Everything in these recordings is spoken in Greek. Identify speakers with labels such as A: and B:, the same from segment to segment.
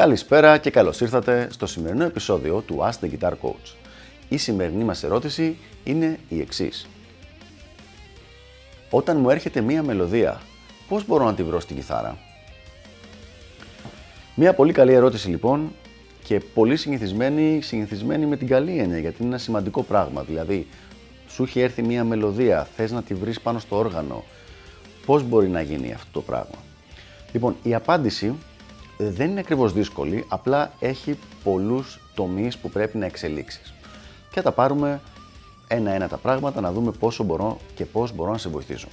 A: Καλησπέρα και καλώς ήρθατε στο σημερινό επεισόδιο του Ask the Guitar Coach. Η σημερινή μας ερώτηση είναι η εξής. Όταν μου έρχεται μία μελωδία, πώς μπορώ να τη βρω στην κιθάρα; Μία πολύ καλή ερώτηση λοιπόν και πολύ συνηθισμένη, συνηθισμένη με την καλή έννοια γιατί είναι ένα σημαντικό πράγμα. Δηλαδή, σου έχει έρθει μία μελωδία, θες να τη βρεις πάνω στο όργανο, πώς μπορεί να γίνει αυτό το πράγμα; Λοιπόν, η απάντηση δεν είναι ακριβώς δύσκολη, απλά έχει πολλούς τομείς που πρέπει να εξελίξεις. Και θα τα πάρουμε ένα-ένα τα πράγματα, να δούμε πόσο μπορώ και πώς μπορώ να σε βοηθήσω.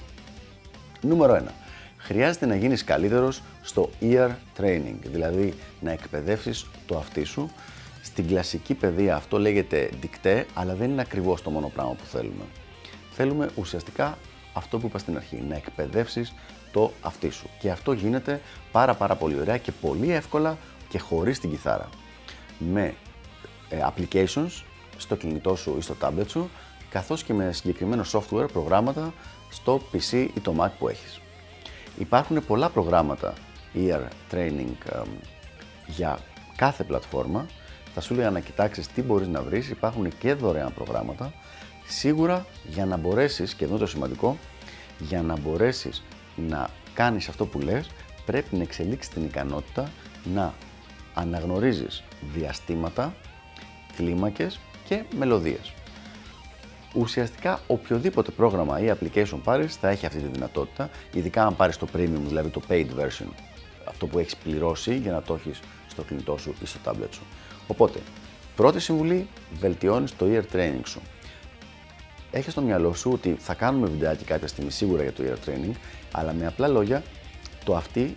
A: Νούμερο 1. Χρειάζεται να γίνεις καλύτερος στο ear training, δηλαδή να εκπαιδεύσεις το αυτί σου. Στην κλασική παιδεία αυτό λέγεται δικτέ, αλλά δεν είναι ακριβώς το μόνο πράγμα που θέλουμε. Θέλουμε ουσιαστικά αυτό που είπα στην αρχή, να εκπαιδεύσεις το αυτί σου. Και αυτό γίνεται πάρα πάρα πολύ ωραία και πολύ εύκολα και χωρίς την κιθάρα. Με ε, applications στο κινητό σου ή στο tablet σου, καθώς και με συγκεκριμένο software, προγράμματα στο PC ή το Mac που έχεις. Υπάρχουν πολλά προγράμματα ear training για κάθε πλατφόρμα. Θα σου έλεγα να κοιτάξεις τι μπορείς να βρεις. Υπάρχουν και δωρεάν προγράμματα. Σίγουρα για να μπορέσεις, και εδώ το σημαντικό, για να μπορέσεις να κάνεις αυτό που λες, πρέπει να εξελίξεις την ικανότητα να αναγνωρίζεις διαστήματα, κλίμακες και μελωδίες. Ουσιαστικά οποιοδήποτε πρόγραμμα ή application πάρεις θα έχει αυτή τη δυνατότητα, ειδικά αν πάρεις το premium, δηλαδή το paid version, αυτό που έχεις πληρώσει για να το έχεις στο κινητό σου ή στο tablet σου. Οπότε, πρώτη συμβουλή, βελτιώνεις το ear training σου έχεις στο μυαλό σου ότι θα κάνουμε βιντεάκι κάποια στιγμή σίγουρα για το ear training, αλλά με απλά λόγια το αυτή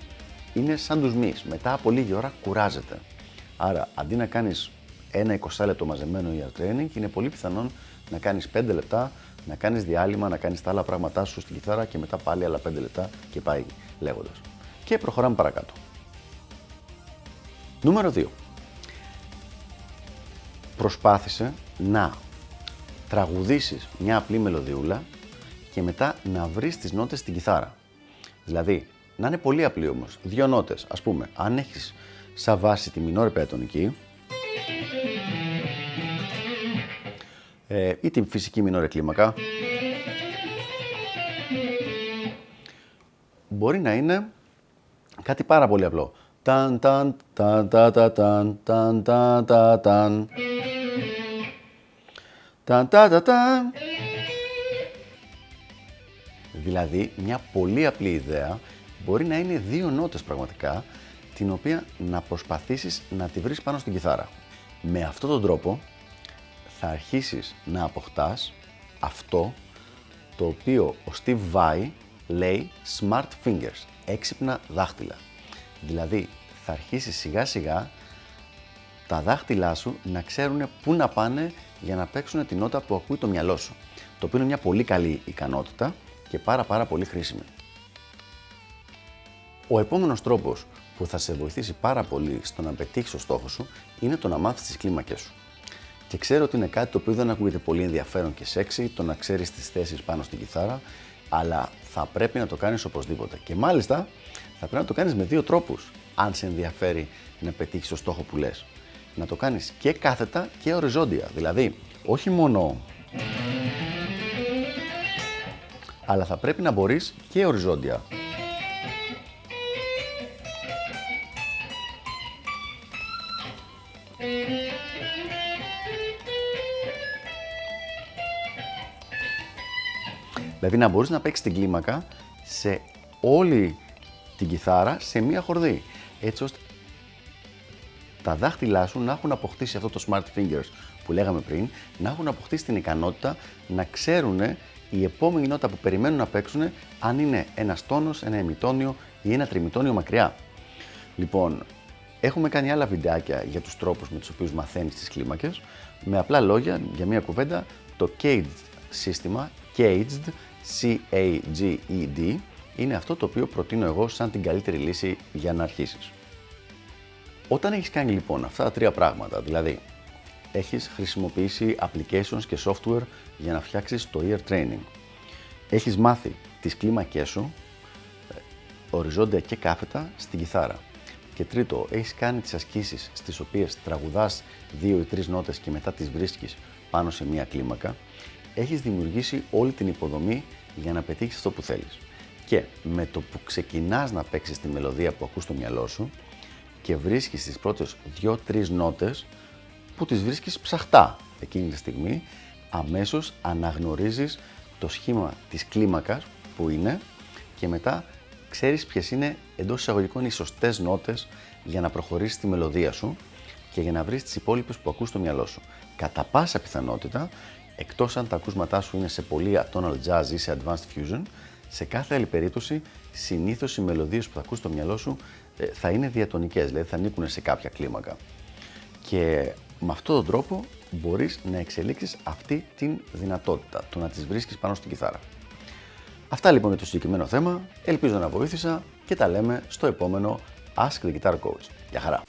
A: είναι σαν τους μυς. Μετά από λίγη ώρα κουράζεται. Άρα αντί να κάνεις ένα 20 λεπτό μαζεμένο ear training, είναι πολύ πιθανόν να κάνεις 5 λεπτά, να κάνεις διάλειμμα, να κάνεις τα άλλα πράγματά σου στην κιθάρα και μετά πάλι άλλα 5 λεπτά και πάει λέγοντας. Και προχωράμε παρακάτω. Νούμερο 2. Προσπάθησε να τραγουδήσεις μια απλή μελωδιούλα και μετά να βρεις τις νότες στην κιθάρα. Δηλαδή, να είναι πολύ απλή όμως. Δύο νότες, ας πούμε, αν έχεις σαν βάση τη μινόρε πεατονική ε, ή την φυσική μινόρε κλίμακα, μπορεί να είναι κάτι πάρα πολύ απλό. Ταν, ταν, ταν, ταν, ταν, ταν, ταν, ταν, ταν. Τα, τα, τα, Δηλαδή, μια πολύ απλή ιδέα μπορεί να είναι δύο νότες πραγματικά, την οποία να προσπαθήσεις να τη βρεις πάνω στην κιθάρα. Με αυτόν τον τρόπο θα αρχίσεις να αποκτάς αυτό το οποίο ο Steve Vai λέει smart fingers, έξυπνα δάχτυλα. Δηλαδή, θα αρχίσεις σιγά σιγά τα δάχτυλά σου να ξέρουν πού να πάνε για να παίξουν την νότα που ακούει το μυαλό σου. Το οποίο είναι μια πολύ καλή ικανότητα και πάρα πάρα πολύ χρήσιμη. Ο επόμενος τρόπος που θα σε βοηθήσει πάρα πολύ στο να πετύχεις το στόχο σου είναι το να μάθεις τις κλίμακες σου. Και ξέρω ότι είναι κάτι το οποίο δεν ακούγεται πολύ ενδιαφέρον και σεξι το να ξέρεις τις θέσεις πάνω στην κιθάρα, αλλά θα πρέπει να το κάνεις οπωσδήποτε. Και μάλιστα θα πρέπει να το κάνεις με δύο τρόπους, αν σε ενδιαφέρει να πετύχεις το στόχο που λες να το κάνεις και κάθετα και οριζόντια. Δηλαδή, όχι μόνο... Αλλά θα πρέπει να μπορείς και οριζόντια. Δηλαδή να μπορείς να παίξεις την κλίμακα σε όλη την κιθάρα σε μία χορδή. Έτσι ώστε τα δάχτυλά σου να έχουν αποκτήσει αυτό το smart fingers που λέγαμε πριν, να έχουν αποκτήσει την ικανότητα να ξέρουν η επόμενη νότα που περιμένουν να παίξουν αν είναι ένα τόνος, ένα εμιτόνιο ή ένα τριμητόνιο μακριά. Λοιπόν, έχουμε κάνει άλλα βιντεάκια για τους τρόπους με τους οποίους μαθαίνεις τις κλίμακες. Με απλά λόγια, για μία κουβέντα, το CAGED σύστημα, CAGED, C-A-G-E-D, είναι αυτό το οποίο προτείνω εγώ σαν την καλύτερη λύση για να αρχίσεις. Όταν έχεις κάνει λοιπόν αυτά τα τρία πράγματα, δηλαδή έχεις χρησιμοποιήσει applications και software για να φτιάξεις το ear training, έχεις μάθει τις κλίμακές σου, ε, οριζόντια και κάθετα, στην κιθάρα. Και Και τρίτο, έχεις κάνει τις ασκήσεις στις οποίες τραγουδάς δύο ή τρεις νότες και μετά τις βρίσκεις πάνω σε μία κλίμακα, έχεις δημιουργήσει όλη την υποδομή για να πετύχεις αυτό που θέλεις. Και με το που ξεκινάς να παίξεις τη μελωδία που ακούς στο μυαλό σου και βρίσκεις τις πρώτες δύο-τρει νότες που τις βρίσκεις ψαχτά εκείνη τη στιγμή, αμέσως αναγνωρίζεις το σχήμα της κλίμακας που είναι και μετά ξέρεις ποιες είναι εντός εισαγωγικών οι σωστές νότες για να προχωρήσεις τη μελωδία σου και για να βρεις τις υπόλοιπες που ακούς στο μυαλό σου. Κατά πάσα πιθανότητα, εκτός αν τα ακούσματά σου είναι σε πολύ atonal jazz ή σε advanced fusion, σε κάθε άλλη περίπτωση, συνήθως οι μελωδίες που θα ακούς στο μυαλό σου ε, θα είναι διατονικές, δηλαδή θα ανήκουν σε κάποια κλίμακα. Και με αυτόν τον τρόπο μπορείς να εξελίξεις αυτή την δυνατότητα, το να τις βρίσκεις πάνω στην κιθάρα. Αυτά λοιπόν για το συγκεκριμένο θέμα. Ελπίζω να βοήθησα και τα λέμε στο επόμενο Ask the Guitar Coach. Γεια χαρά!